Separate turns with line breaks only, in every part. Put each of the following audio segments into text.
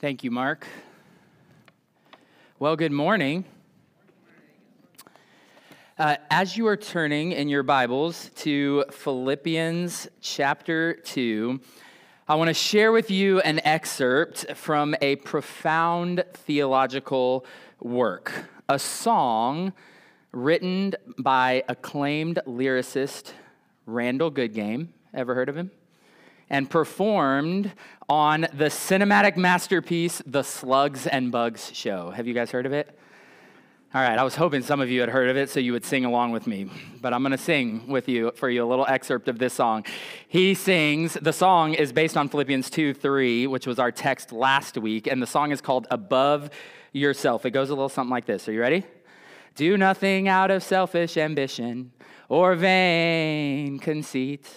Thank you, Mark. Well, good morning. Uh, as you are turning in your Bibles to Philippians chapter 2, I want to share with you an excerpt from a profound theological work, a song written by acclaimed lyricist Randall Goodgame. Ever heard of him? And performed on the cinematic masterpiece, The Slugs and Bugs Show. Have you guys heard of it? All right, I was hoping some of you had heard of it so you would sing along with me, but I'm going to sing with you for you a little excerpt of this song. He sings, the song is based on Philippians 2 3, which was our text last week, and the song is called Above Yourself. It goes a little something like this. Are you ready? Do nothing out of selfish ambition or vain conceit.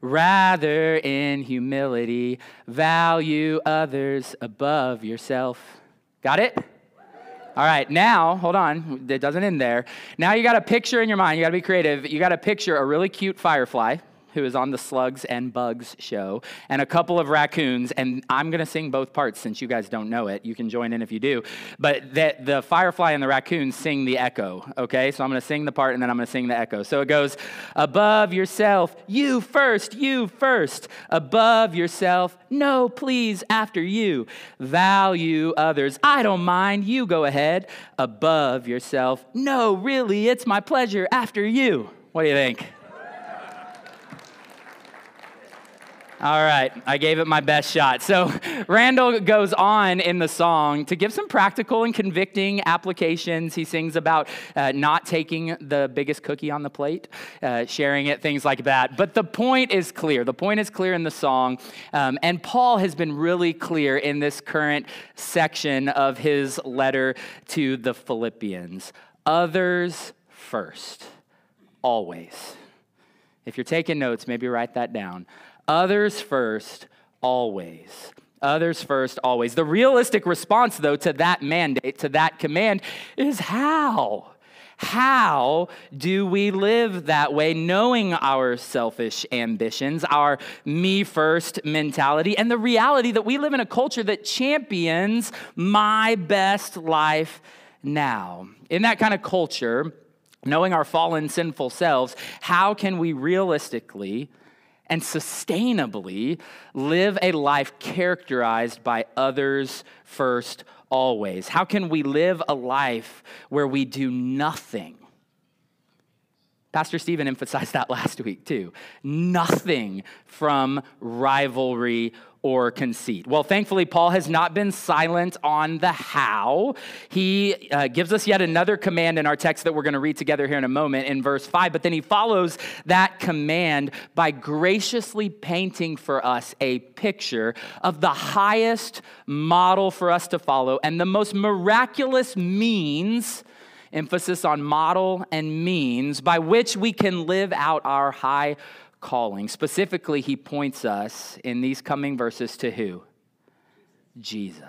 Rather, in humility, value others above yourself. Got it? All right, now, hold on. It doesn't end there. Now you got a picture in your mind. You got to be creative. You got to picture a really cute firefly who is on the Slugs and Bugs show, and a couple of raccoons. And I'm going to sing both parts since you guys don't know it. You can join in if you do. But the, the firefly and the raccoon sing the echo, okay? So I'm going to sing the part and then I'm going to sing the echo. So it goes above yourself, you first, you first. Above yourself, no, please, after you. Value others, I don't mind, you go ahead. Above yourself, no, really, it's my pleasure, after you. What do you think? All right, I gave it my best shot. So, Randall goes on in the song to give some practical and convicting applications. He sings about uh, not taking the biggest cookie on the plate, uh, sharing it, things like that. But the point is clear. The point is clear in the song. Um, and Paul has been really clear in this current section of his letter to the Philippians others first, always. If you're taking notes, maybe write that down Others first, always. Others first, always. The realistic response, though, to that mandate, to that command, is how? How do we live that way, knowing our selfish ambitions, our me first mentality, and the reality that we live in a culture that champions my best life now? In that kind of culture, knowing our fallen, sinful selves, how can we realistically and sustainably live a life characterized by others first always? How can we live a life where we do nothing? Pastor Stephen emphasized that last week too. Nothing from rivalry or conceit. Well, thankfully, Paul has not been silent on the how. He uh, gives us yet another command in our text that we're going to read together here in a moment in verse 5, but then he follows that command by graciously painting for us a picture of the highest model for us to follow and the most miraculous means emphasis on model and means by which we can live out our high calling. Specifically, he points us in these coming verses to who? Jesus.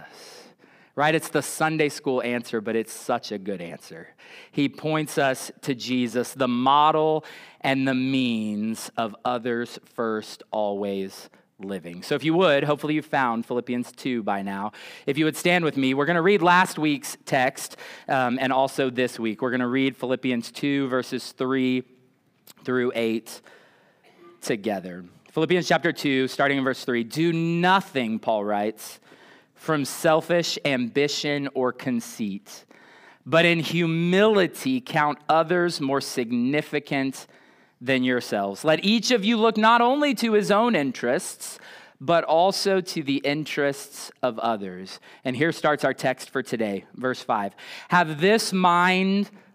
Right? It's the Sunday school answer, but it's such a good answer. He points us to Jesus, the model and the means of others first, always living. So, if you would, hopefully you found Philippians 2 by now. If you would stand with me, we're going to read last week's text um, and also this week. We're going to read Philippians 2, verses 3 through 8 together. Philippians chapter 2, starting in verse 3 Do nothing, Paul writes, from selfish ambition or conceit, but in humility count others more significant than yourselves. Let each of you look not only to his own interests, but also to the interests of others. And here starts our text for today, verse 5. Have this mind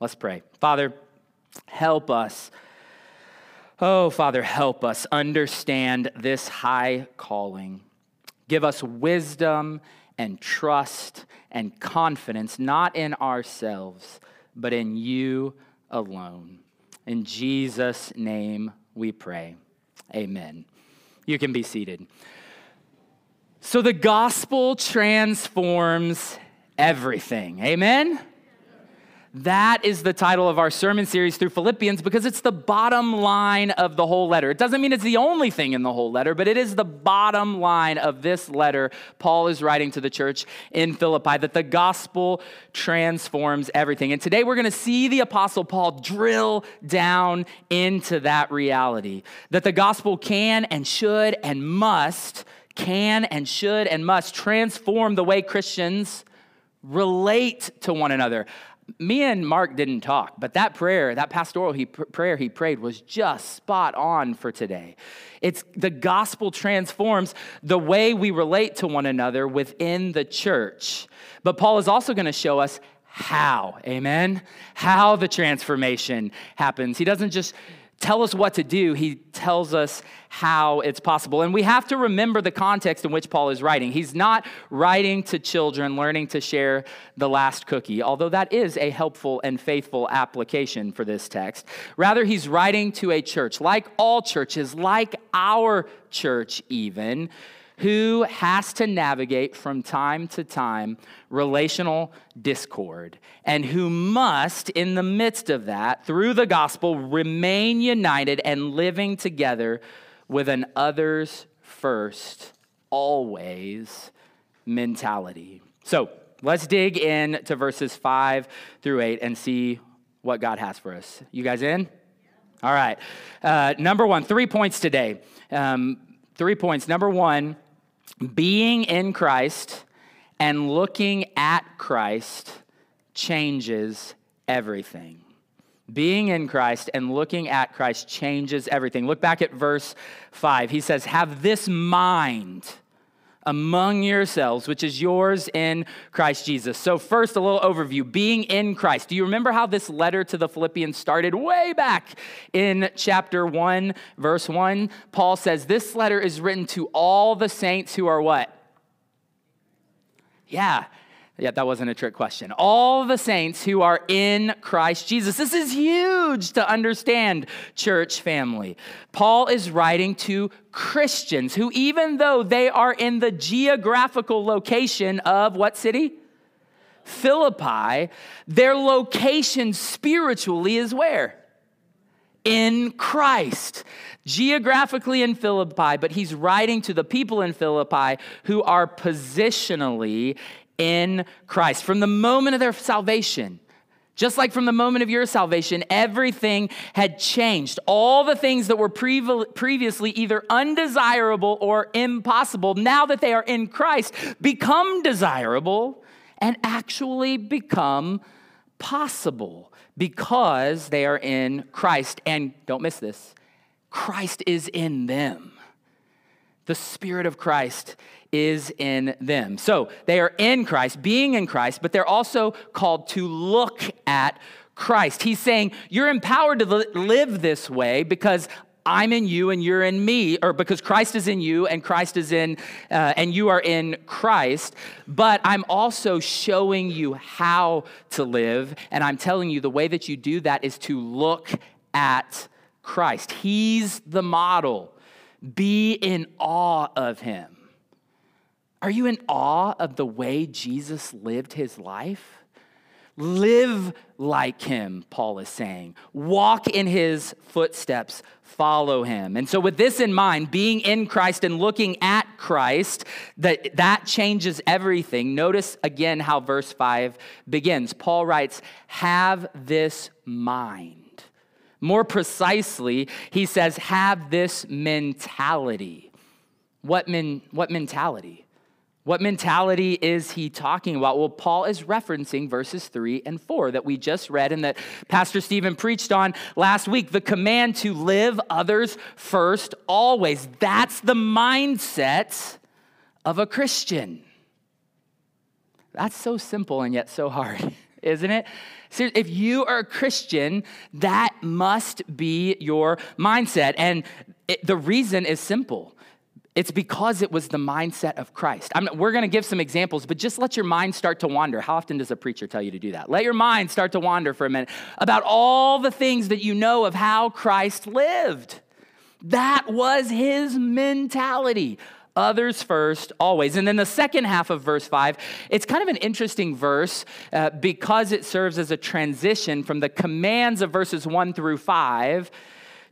Let's pray. Father, help us. Oh, Father, help us understand this high calling Give us wisdom and trust and confidence, not in ourselves, but in you alone. In Jesus' name we pray. Amen. You can be seated. So the gospel transforms everything. Amen? That is the title of our sermon series through Philippians because it's the bottom line of the whole letter. It doesn't mean it's the only thing in the whole letter, but it is the bottom line of this letter Paul is writing to the church in Philippi that the gospel transforms everything. And today we're going to see the apostle Paul drill down into that reality that the gospel can and should and must can and should and must transform the way Christians relate to one another me and Mark didn't talk, but that prayer, that pastoral he, prayer he prayed was just spot on for today. It's the gospel transforms the way we relate to one another within the church. But Paul is also going to show us how, amen? How the transformation happens. He doesn't just tell us what to do, he tells us how it's possible. And we have to remember the context in which Paul is writing. He's not writing to children learning to share the last cookie, although that is a helpful and faithful application for this text. Rather, he's writing to a church, like all churches, like our church even who has to navigate from time to time relational discord, and who must, in the midst of that, through the gospel, remain united and living together with an others first, always mentality. So let's dig in to verses five through eight and see what God has for us. You guys in? All right. Uh, number one, three points today. Um, three points. Number one, being in Christ and looking at Christ changes everything. Being in Christ and looking at Christ changes everything. Look back at verse 5. He says, Have this mind among yourselves, which is yours in Christ Jesus. So, first, a little overview being in Christ. Do you remember how this letter to the Philippians started way back in chapter 1, verse 1? Paul says, This letter is written to all the saints who are what? Yeah, yeah, that wasn't a trick question. All the saints who are in Christ Jesus. This is huge to understand, church family. Paul is writing to Christians who, even though they are in the geographical location of what city? Philippi, their location spiritually is where? in Christ. Geographically in Philippi, but he's writing to the people in Philippi who are positionally in Christ. From the moment of their salvation, just like from the moment of your salvation, everything had changed. All the things that were previously either undesirable or impossible, now that they are in Christ, become desirable and actually become possible because they are in Christ. And don't miss this Christ is in them. The Spirit of Christ is in them. So they are in Christ, being in Christ, but they're also called to look at Christ. He's saying, You're empowered to live this way because I'm in you and you're in me, or because Christ is in you and Christ is in, uh, and you are in Christ. But I'm also showing you how to live, and I'm telling you the way that you do that is to look at Christ. He's the model. Be in awe of him. Are you in awe of the way Jesus lived his life? Live like him, Paul is saying. Walk in his footsteps, follow him. And so, with this in mind, being in Christ and looking at Christ, that, that changes everything. Notice again how verse 5 begins. Paul writes, Have this mind. More precisely, he says, Have this mentality. What, men, what mentality? What mentality is he talking about? Well, Paul is referencing verses 3 and 4 that we just read and that Pastor Stephen preached on last week. The command to live others first always. That's the mindset of a Christian. That's so simple and yet so hard, isn't it? If you are a Christian, that must be your mindset. And it, the reason is simple It's because it was the mindset of Christ. I'm, we're going to give some examples, but just let your mind start to wander. How often does a preacher tell you to do that? Let your mind start to wander for a minute about all the things that you know of how Christ lived. That was his mentality others first, always. And then the second half of verse 5, it's kind of an interesting verse uh, because it serves as a transition from the commands of verses 1 through 5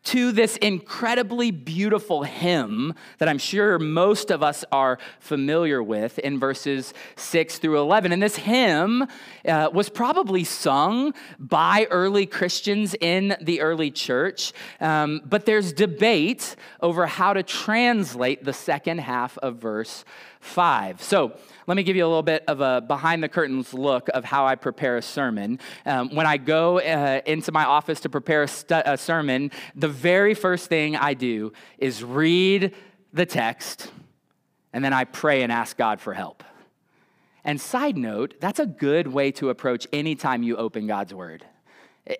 to this incredibly beautiful hymn that I'm sure most of us are familiar with in verses 6 through 11. And this hymn uh, was probably sung by early Christians in the early church, um, but there's debate over how to translate the second half of verse 5. So, let me give you a little bit of a behind the curtains look of how I prepare a sermon. Um, when I go uh, into my office to prepare a, stu- a sermon, the very first thing I do is read the text, and then I pray and ask God for help. And side note, that's a good way to approach any time you open God's word.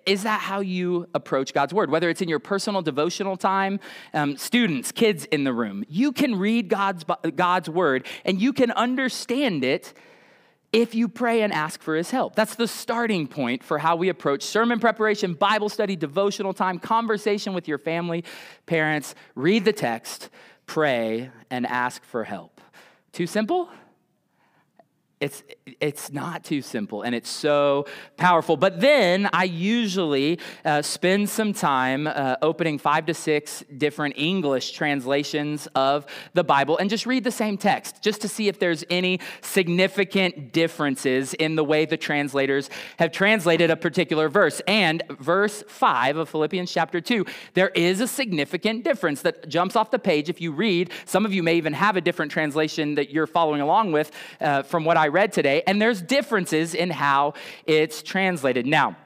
Is that how you approach God's word? Whether it's in your personal devotional time, um, students, kids in the room, you can read God's, God's word and you can understand it if you pray and ask for his help. That's the starting point for how we approach sermon preparation, Bible study, devotional time, conversation with your family, parents. Read the text, pray, and ask for help. Too simple? It's, it's not too simple and it's so powerful. But then I usually uh, spend some time uh, opening five to six different English translations of the Bible and just read the same text just to see if there's any significant differences in the way the translators have translated a particular verse. And verse 5 of Philippians chapter 2, there is a significant difference that jumps off the page if you read. Some of you may even have a different translation that you're following along with uh, from what I I read today, and there's differences in how it's translated. Now,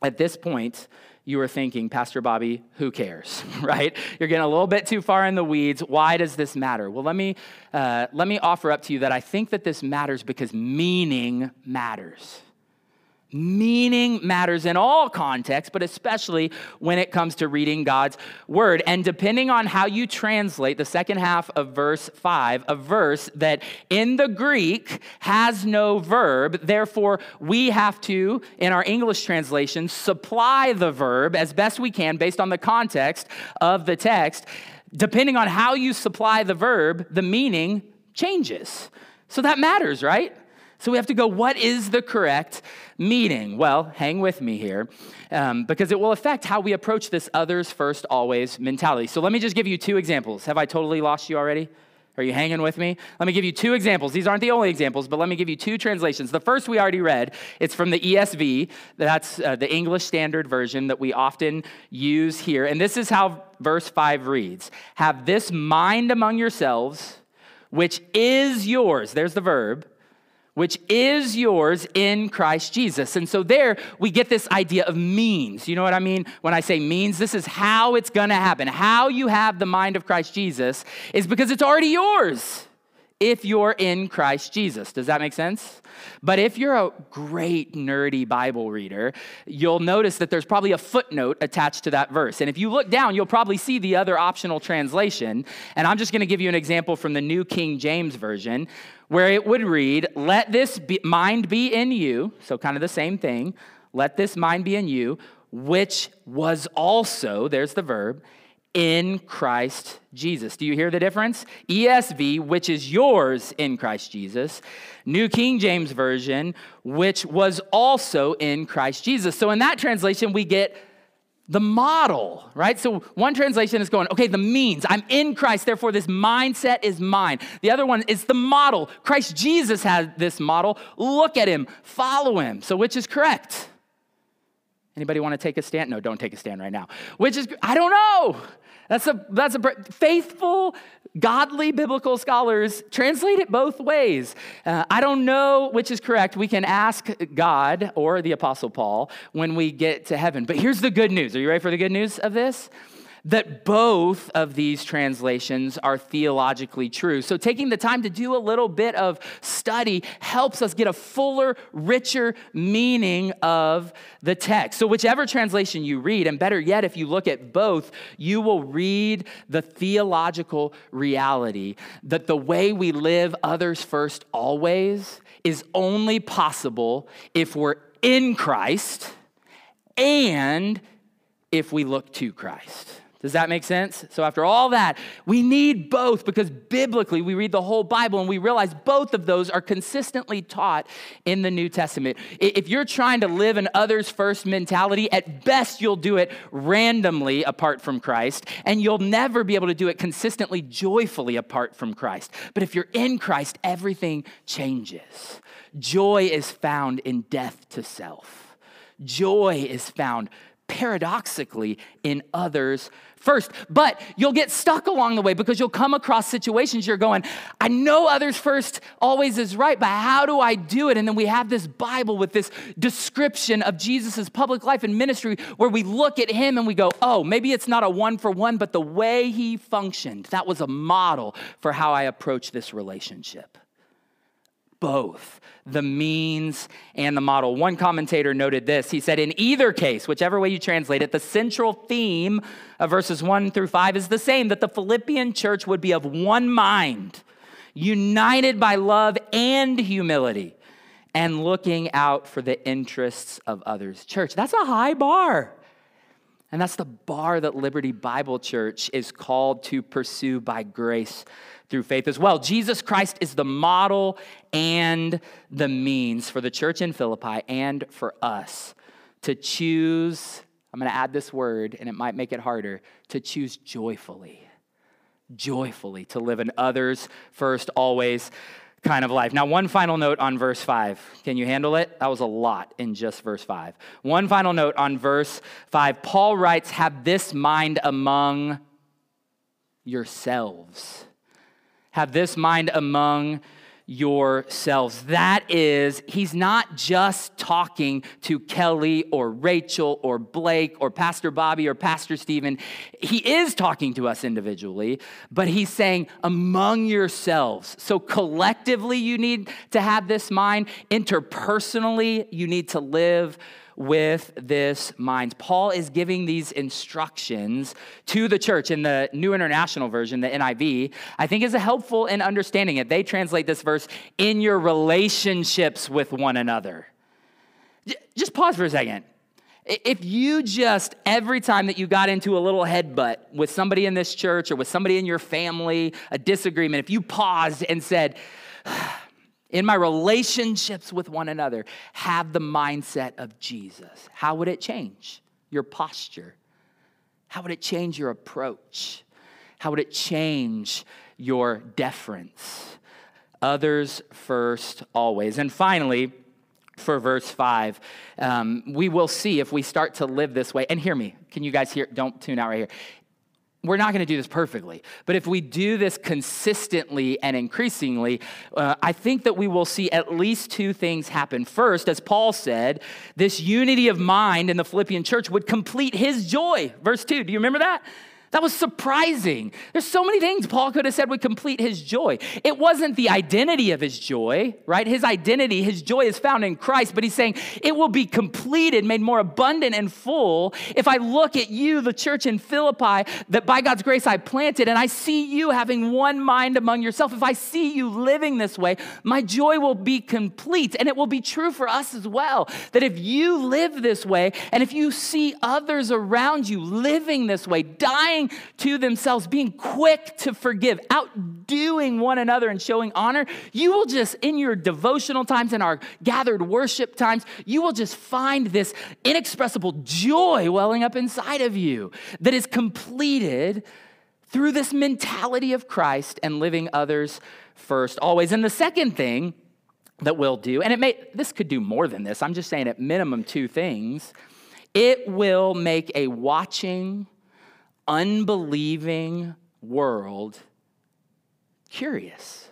at this point, you are thinking, Pastor Bobby, who cares, right? You're getting a little bit too far in the weeds. Why does this matter? Well, let me, uh, let me offer up to you that I think that this matters because meaning matters. Meaning matters in all contexts, but especially when it comes to reading God's word. And depending on how you translate the second half of verse 5, a verse that in the Greek has no verb, therefore we have to, in our English translation, supply the verb as best we can based on the context of the text. Depending on how you supply the verb, the meaning changes. So that matters, right? So we have to go, what is the correct meaning? Well, hang with me here um, because it will affect how we approach this others first, always mentality. So let me just give you two examples. Have I totally lost you already? Are you hanging with me? Let me give you two examples. These aren't the only examples, but let me give you two translations. The first we already read, it's from the ESV. That's uh, the English Standard Version that we often use here. And this is how verse 5 reads Have this mind among yourselves, which is yours. There's the verb which is yours in Christ Jesus. And so there we get this idea of means. You know what I mean when I say means? This is how it's going to happen. How you have the mind of Christ Jesus is because it's already yours if you're in Christ Jesus. Does that make sense? But if you're a great nerdy Bible reader, you'll notice that there's probably a footnote attached to that verse. And if you look down, you'll probably see the other optional translation. And I'm just going to give you an example from the New King James Version, where it would read, Let this be, mind be in you, so kind of the same thing, let this mind be in you, which was also, there's the verb, in Christ Jesus. Do you hear the difference? ESV, which is yours in Christ Jesus. New King James Version, which was also in Christ Jesus. So in that translation, we get the model, right? So one translation is going, okay, the means. I'm in Christ, therefore this mindset is mine. The other one is the model. Christ Jesus had this model. Look at him, follow him. So which is correct? Anybody want to take a stand? No, don't take a stand right now. Which is, I don't know. That's a, that's a faithful, godly biblical scholars translate it both ways. Uh, I don't know which is correct. We can ask God or the Apostle Paul when we get to heaven. But here's the good news. Are you ready for the good news of this? That both of these translations are theologically true. So, taking the time to do a little bit of study helps us get a fuller, richer meaning of the text. So, whichever translation you read, and better yet, if you look at both, you will read the theological reality that the way we live others first always is only possible if we're in Christ and if we look to Christ. Does that make sense? So, after all that, we need both because biblically we read the whole Bible and we realize both of those are consistently taught in the New Testament. If you're trying to live an others first mentality, at best you'll do it randomly apart from Christ, and you'll never be able to do it consistently joyfully apart from Christ. But if you're in Christ, everything changes. Joy is found in death to self, joy is found paradoxically in others first. But you'll get stuck along the way because you'll come across situations you're going, I know others first always is right, but how do I do it? And then we have this Bible with this description of Jesus' public life and ministry where we look at him and we go, oh, maybe it's not a one for one, but the way he functioned, that was a model for how I approach this relationship both the means and the model. One commentator noted this. He said, In either case, whichever way you translate it, the central theme of verses 1 through 5 is the same that the Philippian church would be of one mind, united by love and humility, and looking out for the interests of others. Church, that's a high bar. And that's the bar that Liberty Bible Church is called to pursue by grace through faith as well. Jesus Christ is the model and the means for the church in Philippi and for us to choose. I'm going to add this word, and it might make it harder to choose joyfully. Joyfully, to live an others first, always kind of life. Now, one final note on verse 5. Can you handle it? That was a lot in just verse 5. One final note on verse 5. Paul writes, Have this mind among yourselves have this mind among yourselves. That is, he's not just talking to Kelly or Rachel or Blake or Pastor Bobby or Pastor Stephen. He is talking to us individually, but he's saying among yourselves. So collectively, you need to have this mind. Interpersonally, you need to live with this mind. Paul is giving these instructions to the church in the New International Version, the NIV, I think is helpful in understanding it. They translate this verse in your relationships with one another. Just pause for a second. If you just, every time that you got into a little headbutt with somebody in this church or with somebody in your family, a disagreement, if you paused and said, in my relationships with one another, have the mindset of Jesus? How would it change your posture? How would it change your approach? How would it change your deference? Others first, always. And finally, for verse 5, um, we will see if we start to live this way. And hear me, can you guys hear? Don't tune out right here we're not going to do this perfectly, but if we do this consistently and increasingly, uh, I think that we will see at least two things happen. First, as Paul said, this unity of mind in the Philippian church would complete his joy. Verse 2, do you remember that? That was surprising. There's so many things Paul could have said would complete his joy. It wasn't the identity of his joy, right? His identity, his joy is found in Christ, but he's saying it will be completed, made more abundant and full if I look at you, the church in Philippi, that by God's grace I planted, and I see you having one mind among yourself. If I see you living this way, my joy will be complete. And it will be true for us as well that if you live this way, and if you see others around you living this way, dying to themselves, being quick to forgive, outdoing one another and showing honor, you will just, in your devotional times and our gathered worship times, you will just find this inexpressible joy welling up inside of you that is completed through this mentality of Christ and living others first always. And the second thing that we'll do, and it may, this could do more than this, I'm just saying at minimum two things. It will make a watching unbelieving world curious.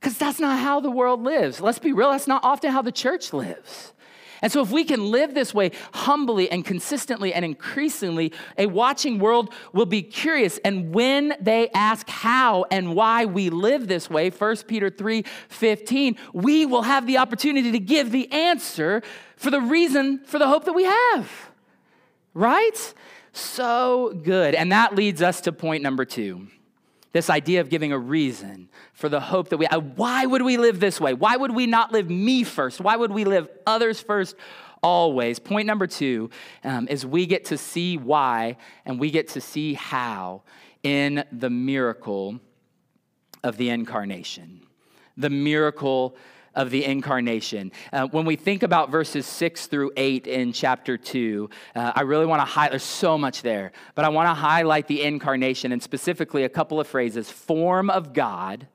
Because that's not how the world lives. Let's be real, that's not often how the church lives. And so, if we can live this way humbly and consistently and increasingly, a watching world will be curious. And when they ask how and why we live this way, 1 Peter 3 15, we will have the opportunity to give the answer for the reason for the hope that we have. Right? So good. And that leads us to point number two this idea of giving a reason for the hope that we uh, why would we live this way? Why would we not live me first? Why would we live others first always? Point number two um, is we get to see why and we get to see how in the miracle of the incarnation. The miracle of the incarnation. Uh, when we think about verses six through eight in chapter two, uh, I really want to highlight, there's so much there, but I want to highlight the incarnation and specifically a couple of phrases form of God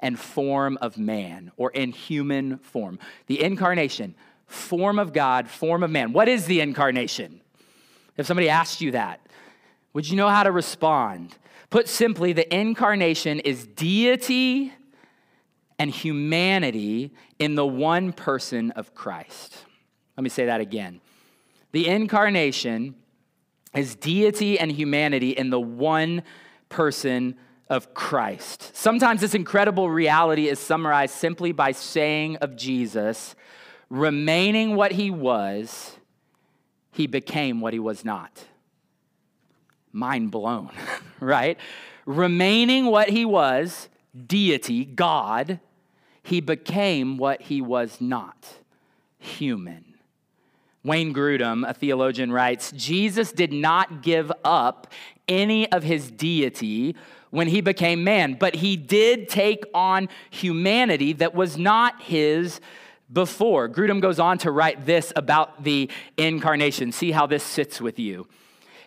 and form of man, or in human form. The incarnation, form of God, form of man. What is the incarnation? If somebody asked you that, would you know how to respond? Put simply, the incarnation is deity and humanity in the one person of Christ. Let me say that again. The incarnation is deity and humanity in the one person of Christ. Sometimes this incredible reality is summarized simply by saying of Jesus, remaining what he was, he became what he was not. Mind blown, right? Remaining what he was, deity, God, he became what he was not human. Wayne Grudem, a theologian, writes Jesus did not give up any of his deity when he became man, but he did take on humanity that was not his before. Grudem goes on to write this about the incarnation. See how this sits with you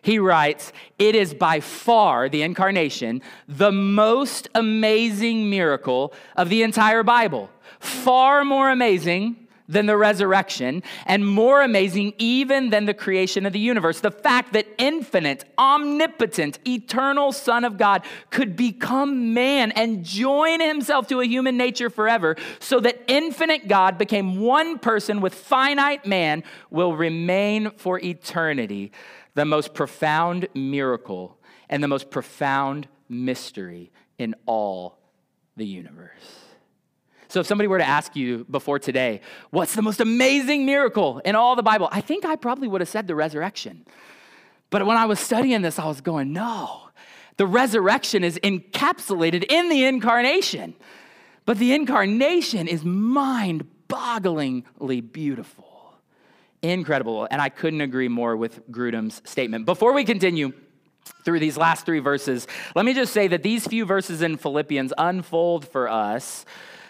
he writes, It is by far, the incarnation, the most amazing miracle of the entire Bible. Far more amazing than the resurrection, and more amazing even than the creation of the universe. The fact that infinite, omnipotent, eternal Son of God could become man and join himself to a human nature forever, so that infinite God became one person with finite man, will remain for eternity the most profound miracle and the most profound mystery in all the universe. So, if somebody were to ask you before today, what's the most amazing miracle in all the Bible? I think I probably would have said the resurrection. But when I was studying this, I was going, no, the resurrection is encapsulated in the incarnation. But the incarnation is mind bogglingly beautiful. Incredible. And I couldn't agree more with Grudem's statement. Before we continue, through these last three verses, let me just say that these few verses in Philippians unfold for us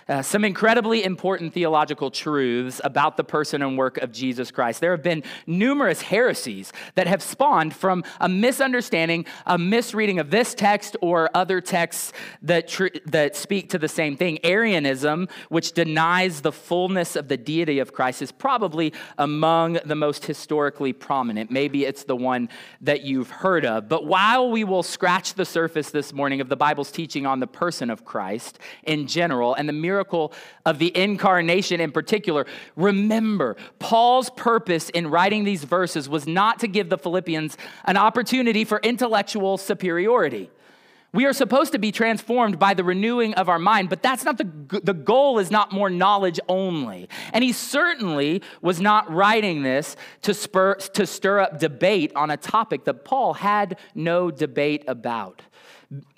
uh, some incredibly important theological truths about the person and work of Jesus Christ. There have been numerous heresies that have spawned from a misunderstanding, a misreading of this text or other texts that, tr- that speak to the same thing. Arianism, which denies the fullness of the deity of Christ, is probably among the most historically prominent. Maybe it's the one that you've heard of. But while we will scratch the surface this morning of the Bible's teaching on the person of Christ in general and the miracle miracle of the incarnation in particular. Remember, Paul's purpose in writing these verses was not to give the Philippians an opportunity for intellectual superiority. We are supposed to be transformed by the renewing of our mind, but that's not the, the goal is not more knowledge only. And he certainly was not writing this to, spur, to stir up debate on a topic that Paul had no debate about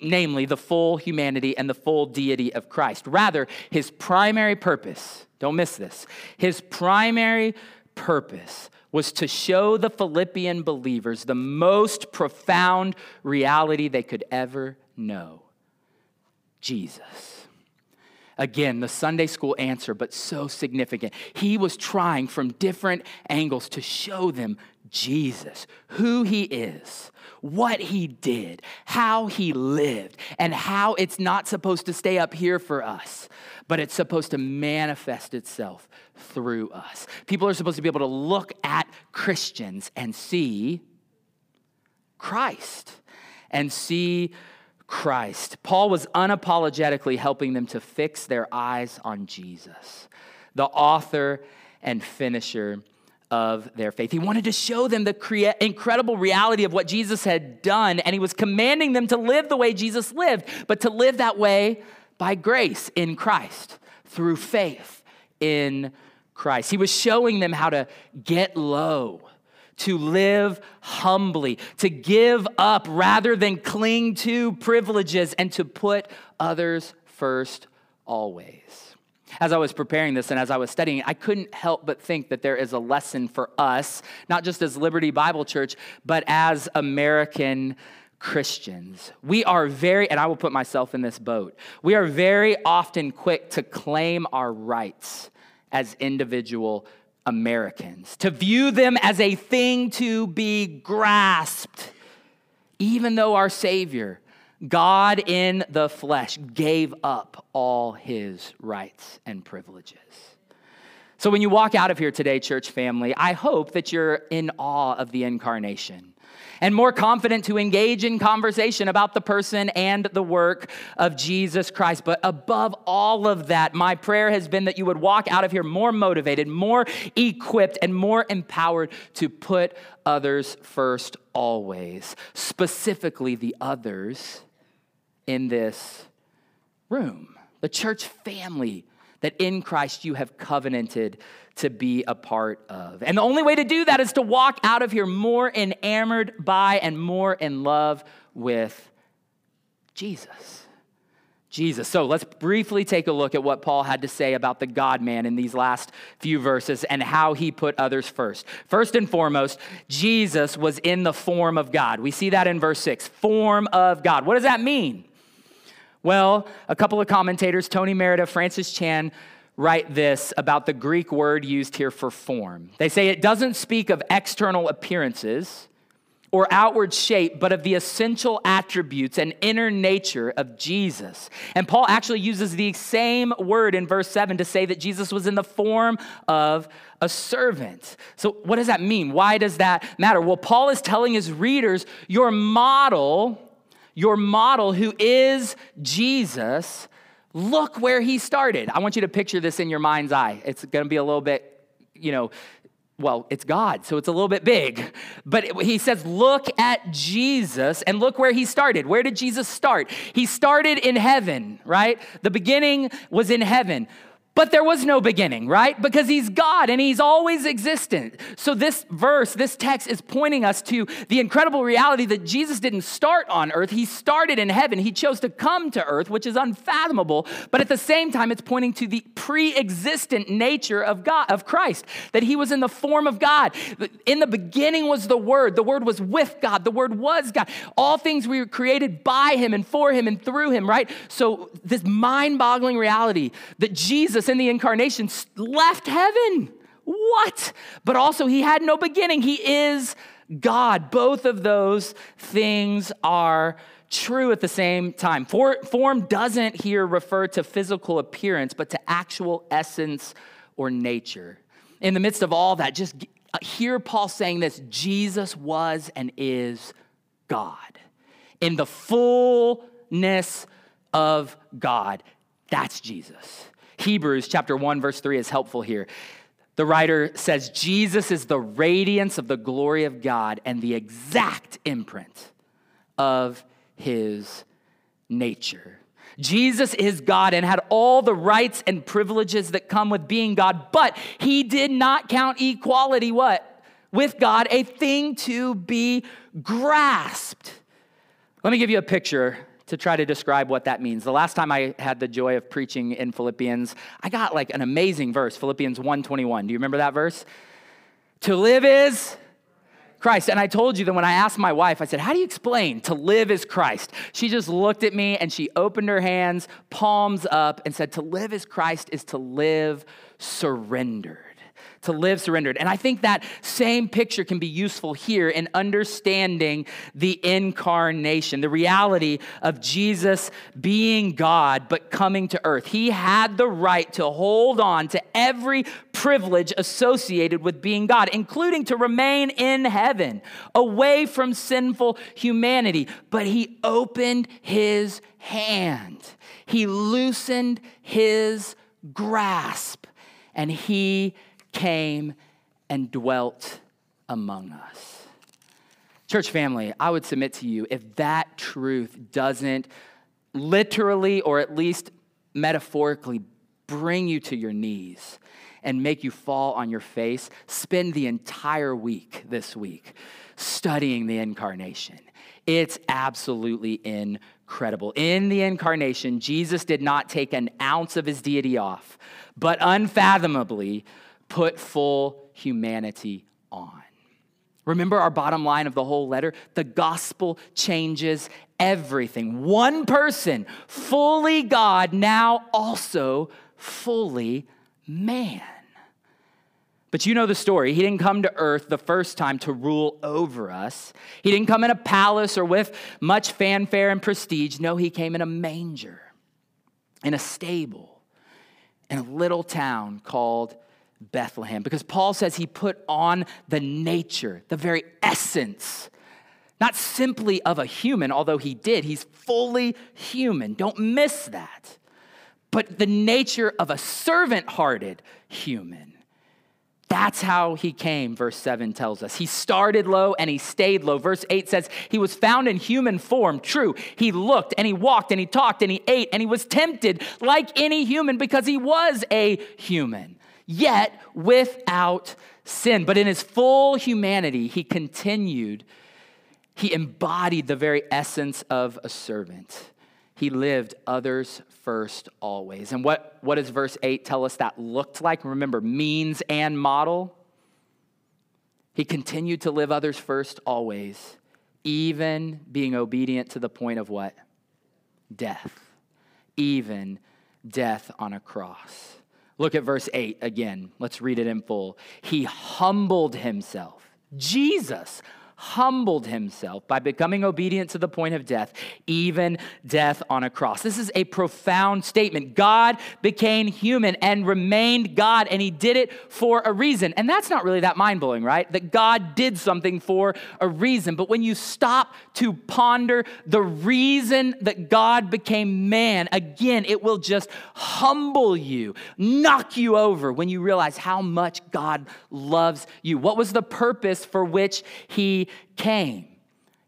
namely the full humanity and the full deity of Christ. Rather, his primary purpose, don't miss this, his primary purpose was to show the Philippian believers the most profound reality they could ever know Jesus. Again, the Sunday school answer, but so significant. He was trying from different angles to show them Jesus, who he is, what he did, how he lived, and how it's not supposed to stay up here for us, but it's supposed to manifest itself through us. People are supposed to be able to look at Christians and see Christ and see Christ. Paul was unapologetically helping them to fix their eyes on Jesus, the author and finisher of their faith. He wanted to show them the crea- incredible reality of what Jesus had done, and he was commanding them to live the way Jesus lived, but to live that way by grace in Christ, through faith in Christ. He was showing them how to get low, to live humbly, to give up rather than cling to privileges, and to put others first always. As I was preparing this and as I was studying, I couldn't help but think that there is a lesson for us, not just as Liberty Bible Church, but as American Christians. We are very, and I will put myself in this boat, we are very often quick to claim our rights as individual Americans, to view them as a thing to be grasped, even though our Savior God in the flesh gave up all his rights and privileges. So when you walk out of here today, church family, I hope that you're in awe of the incarnation and more confident to engage in conversation about the person and the work of Jesus Christ. But above all of that, my prayer has been that you would walk out of here more motivated, more equipped, and more empowered to put others first always, specifically the others in this room, the church family that in Christ you have covenanted to be a part of. And the only way to do that is to walk out of here more enamored by and more in love with Jesus. Jesus. So let's briefly take a look at what Paul had to say about the God man in these last few verses and how he put others first. First and foremost, Jesus was in the form of God. We see that in verse 6 form of God. What does that mean? Well, a couple of commentators, Tony Merida, Francis Chan, write this about the Greek word used here for form. They say it doesn't speak of external appearances or outward shape, but of the essential attributes and inner nature of Jesus. And Paul actually uses the same word in verse 7 to say that Jesus was in the form of a servant. So, what does that mean? Why does that matter? Well, Paul is telling his readers, your model your model, who is Jesus, look where he started. I want you to picture this in your mind's eye. It's going to be a little bit, you know, well, it's God, so it's a little bit big. But he says, look at Jesus and look where he started. Where did Jesus start? He started in heaven, right? The beginning was in heaven. But there was no beginning, right? Because he's God and he's always existent. So, this verse, this text is pointing us to the incredible reality that Jesus didn't start on earth. He started in heaven. He chose to come to earth, which is unfathomable. But at the same time, it's pointing to the pre existent nature of God, of Christ, that he was in the form of God. In the beginning was the Word. The Word was with God. The Word was God. All things were created by him and for him and through him, right? So, this mind boggling reality that Jesus in the incarnation left heaven. What? But also, he had no beginning. He is God. Both of those things are true at the same time. For, form doesn't here refer to physical appearance, but to actual essence or nature. In the midst of all that, just uh, hear Paul saying this Jesus was and is God. In the fullness of God, that's Jesus. Hebrews chapter 1 verse 3 is helpful here. The writer says Jesus is the radiance of the glory of God and the exact imprint of his nature. Jesus is God and had all the rights and privileges that come with being God, but he did not count equality what? With God a thing to be grasped. Let me give you a picture to try to describe what that means. The last time I had the joy of preaching in Philippians, I got like an amazing verse, Philippians 1:21. Do you remember that verse? To live is Christ. And I told you that when I asked my wife, I said, How do you explain to live is Christ? She just looked at me and she opened her hands, palms up, and said, To live is Christ is to live surrendered to live surrendered. And I think that same picture can be useful here in understanding the incarnation, the reality of Jesus being God but coming to earth. He had the right to hold on to every privilege associated with being God, including to remain in heaven, away from sinful humanity. But he opened his hand, he loosened his grasp, and he came and dwelt among us. Church family, I would submit to you if that truth doesn't literally or at least metaphorically bring you to your knees and make you fall on your face, spend the entire week this week studying the incarnation. It's absolutely incredible. In the incarnation, Jesus did not take an ounce of his deity off, but unfathomably put full humanity on. Remember our bottom line of the whole letter? The gospel changes everything. One person, fully God, now also fully man. But you know the story. He didn't come to earth the first time to rule over us. He didn't come in a palace or with much fanfare and prestige. No, he came in a manger, in a stable, in a little town called Bethlehem. Because Paul says he put on the nature, the very essence, not simply of a human, although he did. He's fully human. Don't miss that. But the nature of a servant hearted human. That's how he came, verse 7 tells us. He started low and he stayed low. Verse 8 says, He was found in human form. True. He looked and he walked and he talked and he ate and he was tempted like any human because he was a human, yet without sin. But in his full humanity, he continued, he embodied the very essence of a servant. He lived others first always. And what, what does verse 8 tell us that looked like? Remember, means and model. He continued to live others first always, even being obedient to the point of what? Death. Even death on a cross. Look at verse 8 again. Let's read it in full. He humbled himself. Jesus humbled himself by becoming obedient to the point of death, even death on a cross. This is a profound statement. God became human and remained God, and he did it for a reason. And that's not really that mind blowing, right? That God did something for a reason. But when you stop to ponder the reason that God became man, again, it will just humble you, knock you over when you realize how much God loves you. What was the purpose for which he came.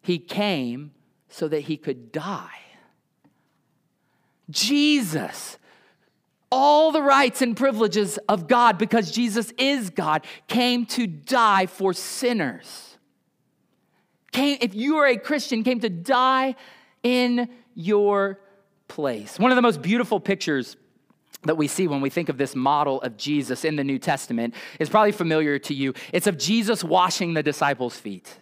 He came so that he could die. Jesus, all the rights and privileges of God, because Jesus is God, came to die for sinners. Came, if you are a Christian, came to die in your place. One of the most beautiful pictures that we see when we think of this model of Jesus in the New Testament is probably familiar to you. It's of Jesus washing the disciples' feet.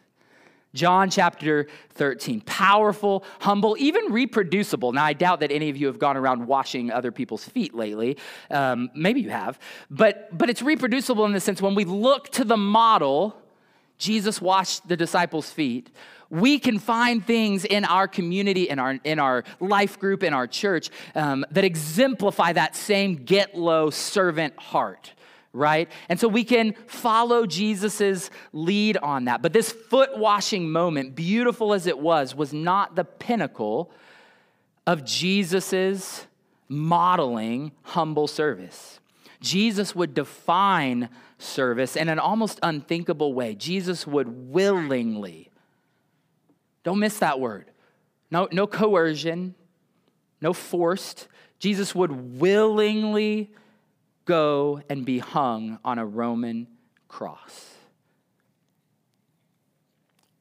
John chapter 13. Powerful, humble, even reproducible. Now, I doubt that any of you have gone around washing other people's feet lately. Um, maybe you have. But, but it's reproducible in the sense when we look to the model, Jesus washed the disciples' feet. We can find things in our community, in our, in our life group, in our church um, that exemplify that same get low servant heart right? And so we can follow Jesus's lead on that. But this foot washing moment, beautiful as it was, was not the pinnacle of Jesus's modeling humble service. Jesus would define service in an almost unthinkable way. Jesus would willingly, don't miss that word, no, no coercion, no forced. Jesus would willingly go and be hung on a Roman cross.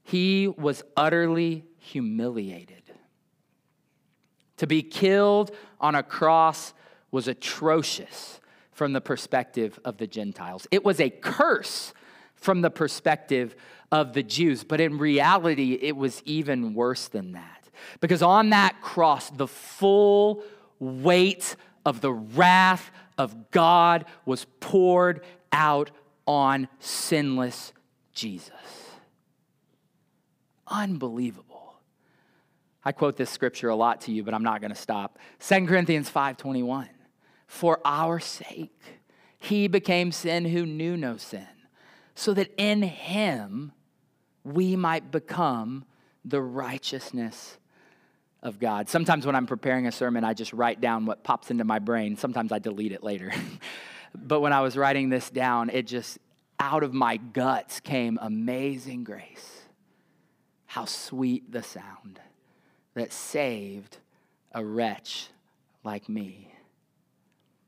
He was utterly humiliated. To be killed on a cross was atrocious from the perspective of the Gentiles. It was a curse from the perspective of the Jews, but in reality, it was even worse than that. Because on that cross, the full weight of the wrath of God was poured out on sinless Jesus. Unbelievable. I quote this scripture a lot to you, but I'm not going to stop. 2 Corinthians 5:21. For our sake he became sin who knew no sin, so that in him we might become the righteousness of God. Sometimes when I'm preparing a sermon, I just write down what pops into my brain. Sometimes I delete it later. but when I was writing this down, it just out of my guts came amazing grace. How sweet the sound that saved a wretch like me.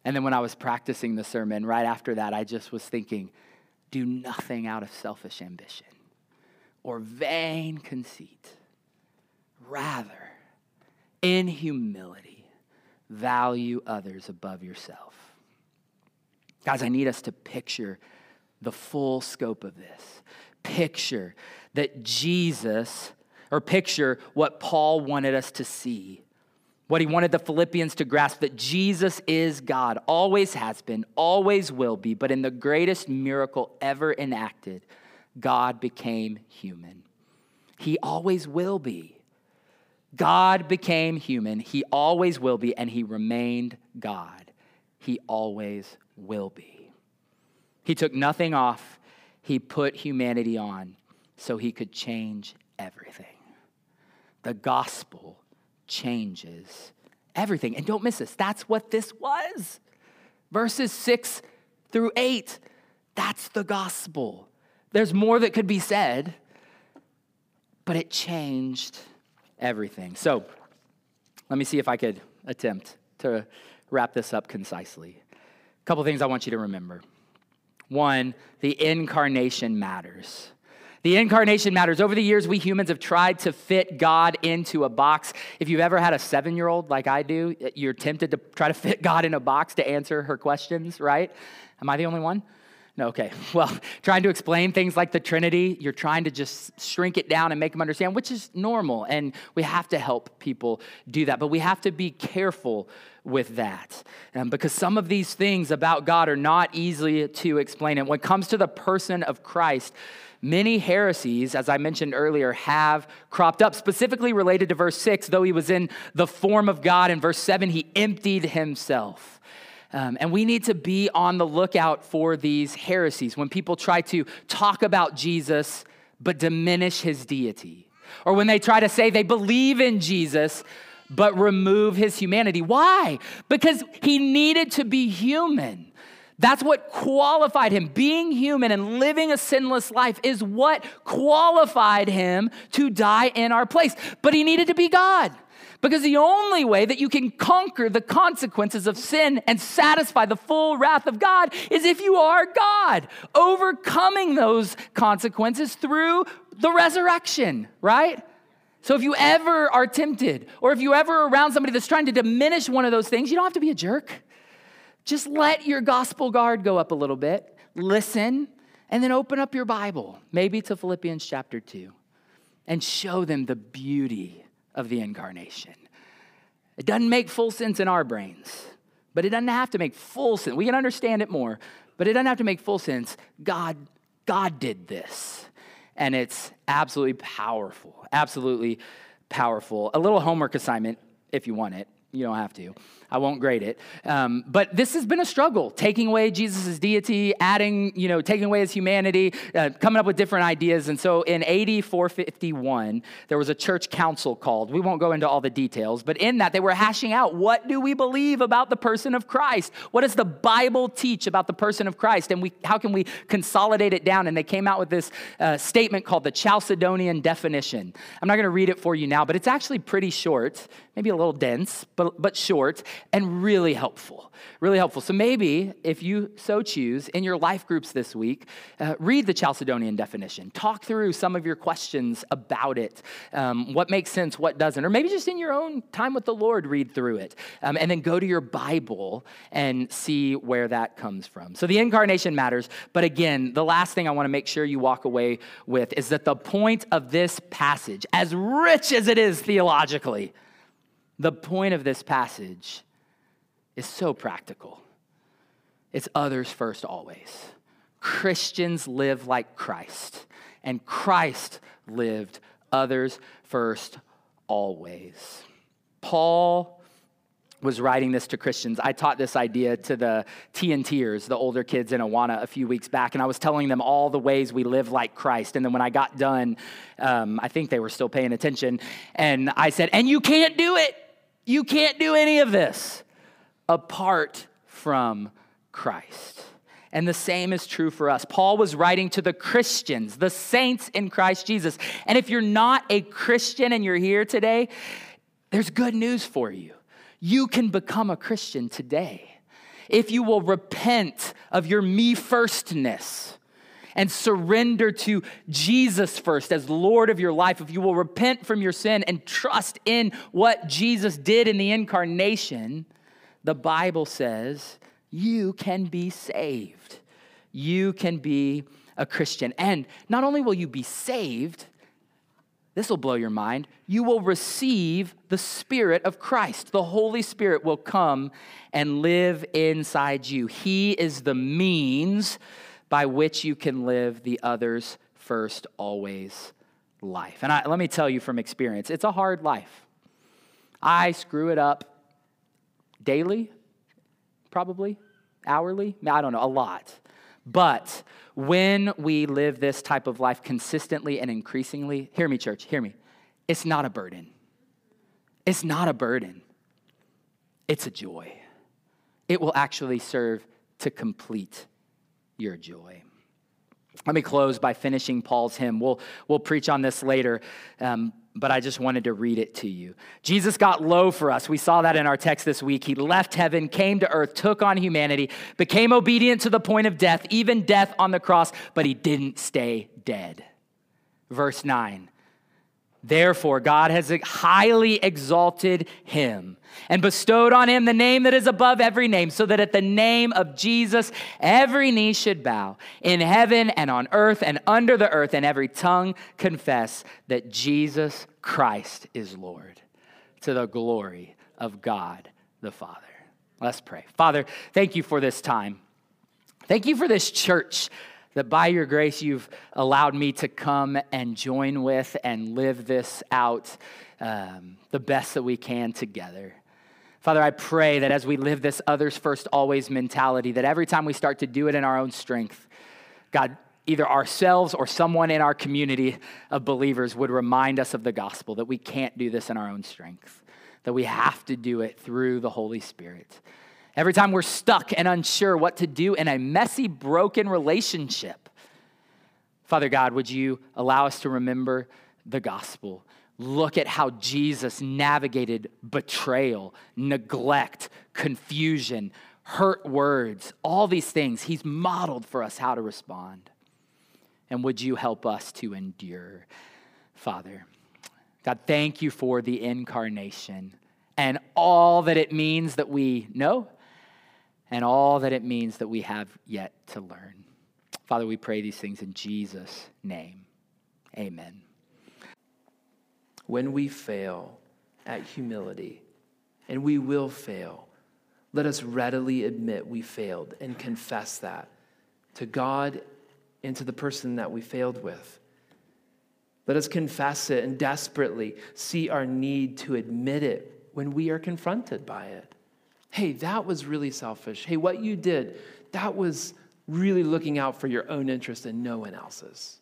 And then when I was practicing the sermon, right after that, I just was thinking, do nothing out of selfish ambition or vain conceit. Rather, in humility, value others above yourself. Guys, I need us to picture the full scope of this. Picture that Jesus, or picture what Paul wanted us to see what he wanted the Philippians to grasp that Jesus is God, always has been, always will be, but in the greatest miracle ever enacted, God became human. He always will be. God became human. He always will be, and he remained God. He always will be. He took nothing off, he put humanity on so he could change everything. The gospel changes everything. And don't miss this. That's what this was. Verses six through eight, that's the gospel. There's more that could be said, but it changed everything. So let me see if I could attempt to wrap this up concisely. A couple things I want you to remember. One, the incarnation matters. The incarnation matters. Over the years, we humans have tried to fit God into a box. If you've ever had a seven year old like I do, you're tempted to try to fit God in a box to answer her questions, right? Am I the only one? No, okay. Well, trying to explain things like the Trinity, you're trying to just shrink it down and make them understand, which is normal. And we have to help people do that. But we have to be careful with that um, because some of these things about God are not easy to explain. And when it comes to the person of Christ, Many heresies, as I mentioned earlier, have cropped up, specifically related to verse 6. Though he was in the form of God, in verse 7, he emptied himself. Um, and we need to be on the lookout for these heresies when people try to talk about Jesus but diminish his deity. Or when they try to say they believe in Jesus but remove his humanity. Why? Because he needed to be human. That's what qualified him. Being human and living a sinless life is what qualified him to die in our place. But he needed to be God. Because the only way that you can conquer the consequences of sin and satisfy the full wrath of God is if you are God, overcoming those consequences through the resurrection, right? So if you ever are tempted, or if you ever around somebody that's trying to diminish one of those things, you don't have to be a jerk. Just let your gospel guard go up a little bit, listen, and then open up your Bible, maybe to Philippians chapter 2, and show them the beauty of the incarnation. It doesn't make full sense in our brains, but it doesn't have to make full sense. We can understand it more, but it doesn't have to make full sense. God, God did this. And it's absolutely powerful, absolutely powerful. A little homework assignment, if you want it. You don't have to. I won't grade it. Um, but this has been a struggle, taking away Jesus' deity, adding, you know, taking away his humanity, uh, coming up with different ideas. And so in AD 451, there was a church council called. We won't go into all the details, but in that they were hashing out what do we believe about the person of Christ? What does the Bible teach about the person of Christ? And we, how can we consolidate it down? And they came out with this uh, statement called the Chalcedonian definition. I'm not going to read it for you now, but it's actually pretty short, maybe a little dense, but, but short and really helpful. Really helpful. So maybe, if you so choose, in your life groups this week, uh, read the Chalcedonian definition. Talk through some of your questions about it, um, what makes sense, what doesn't. Or maybe just in your own time with the Lord, read through it. Um, and then go to your Bible and see where that comes from. So the incarnation matters. But again, the last thing I want to make sure you walk away with is that the point of this passage, as rich as it is theologically, the point of this passage is so practical. It's others first always. Christians live like Christ, and Christ lived others first always. Paul was writing this to Christians. I taught this idea to the TNTers, the older kids in Awana, a few weeks back, and I was telling them all the ways we live like Christ. And then when I got done, um, I think they were still paying attention, and I said, And you can't do it. You can't do any of this apart from Christ. And the same is true for us. Paul was writing to the Christians, the saints in Christ Jesus. And if you're not a Christian and you're here today, there's good news for you. You can become a Christian today. If you will repent of your me firstness and surrender to Jesus first as Lord of your life, if you will repent from your sin and trust in what Jesus did in the incarnation, the Bible says you can be saved. You can be a Christian. And not only will you be saved, this will blow your mind. You will receive the Spirit of Christ. The Holy Spirit will come and live inside you. He is the means by which you can live the others first, always life. And I, let me tell you from experience, it's a hard life. I screw it up daily, probably, hourly, I don't know, a lot. But when we live this type of life consistently and increasingly, hear me, church, hear me, it's not a burden. It's not a burden, it's a joy. It will actually serve to complete your joy. Let me close by finishing Paul's hymn. We'll, we'll preach on this later, um, but I just wanted to read it to you. Jesus got low for us. We saw that in our text this week. He left heaven, came to earth, took on humanity, became obedient to the point of death, even death on the cross, but he didn't stay dead. Verse 9 Therefore, God has highly exalted him and bestowed on him the name that is above every name, so that at the name of Jesus every knee should bow in heaven and on earth and under the earth, and every tongue confess that Jesus Christ is Lord, to the glory of God the Father. Let's pray. Father, thank you for this time. Thank you for this church that by your grace you've allowed me to come and join with and live this out um, the best that we can together. Father, I pray that as we live this others first, always mentality, that every time we start to do it in our own strength, God, either ourselves or someone in our community of believers would remind us of the gospel, that we can't do this in our own strength, that we have to do it through the Holy Spirit. Every time we're stuck and unsure what to do in a messy, broken relationship, Father God, would you allow us to remember the gospel? Look at how Jesus navigated betrayal, neglect, confusion, hurt words, all these things. He's modeled for us how to respond. And would you help us to endure, Father? God, thank you for the incarnation and all that it means that we know and all that it means that we have yet to learn. Father, we pray these things in Jesus' name. Amen.
When we fail at humility, and we will fail, let us readily admit we failed and confess that to God and to the person that we failed with. Let us confess it and desperately see our need to admit it when we are confronted by it hey, that was really selfish. Hey, what you did, that was really looking out for your own interest and no one else's.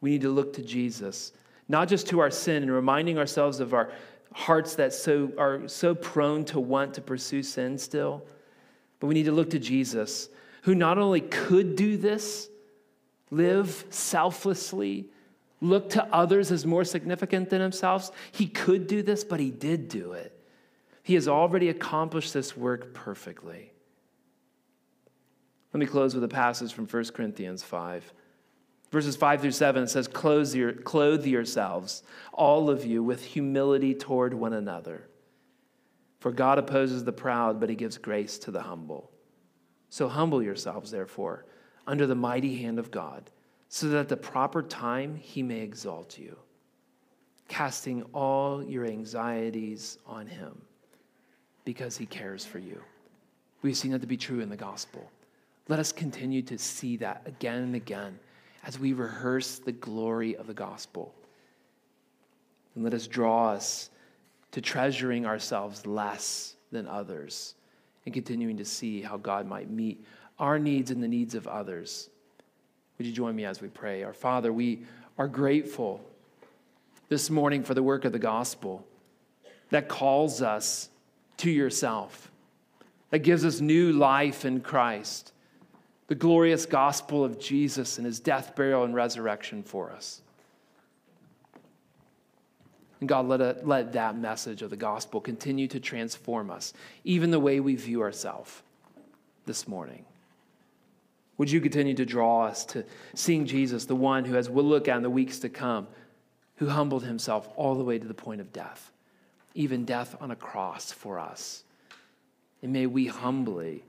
We need to look to Jesus, not just to our sin and reminding ourselves of our hearts that so are so prone to want to pursue sin still, but we need to look to Jesus, who not only could do this, live selflessly, look to others as more significant than himself. He could do this, but he did do it. He has already accomplished this work perfectly. Let me close with a passage from 1 Corinthians 5. Verses 5 through 7 says, Clothe, your, clothe yourselves, all of you, with humility toward one another. For God opposes the proud, but he gives grace to the humble. So humble yourselves, therefore, under the mighty hand of God so that at the proper time he may exalt you, casting all your anxieties on him because he cares for you. We've seen that to be true in the gospel. Let us continue to see that again and again as we rehearse the glory of the gospel. And let us draw us to treasuring ourselves less than others and continuing to see how God might meet our needs and the needs of others would you join me as we pray? Our Father, we are grateful this morning for the work of the gospel that calls us to yourself. that gives us new life in Christ, the glorious gospel of Jesus and his death, burial, and resurrection for us. And God, let, it, let that message of the gospel continue to transform us, even the way we view ourselves this morning. Would you continue to draw us to seeing Jesus, the one who, as we'll look at in the weeks to come, who humbled himself all the way to the point of death, even death on a cross for us? And may we humbly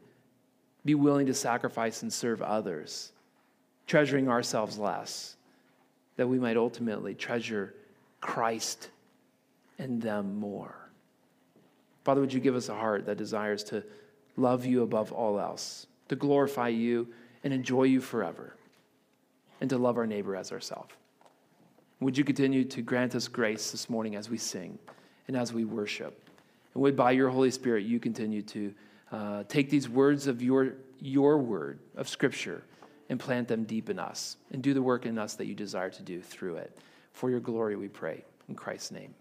be willing to sacrifice and serve others, treasuring ourselves less, that we might ultimately treasure Christ and them more. Father, would you give us a heart that desires to love you above all else, to glorify you and enjoy you forever, and to love our neighbor as ourselves? Would you continue to grant us grace this morning as we sing and as we worship? And would by your Holy Spirit you continue to uh, take these words of your, your word, of Scripture, and plant them deep in us and do the work in us that you desire to do through it. For your glory, we pray. In Christ's name.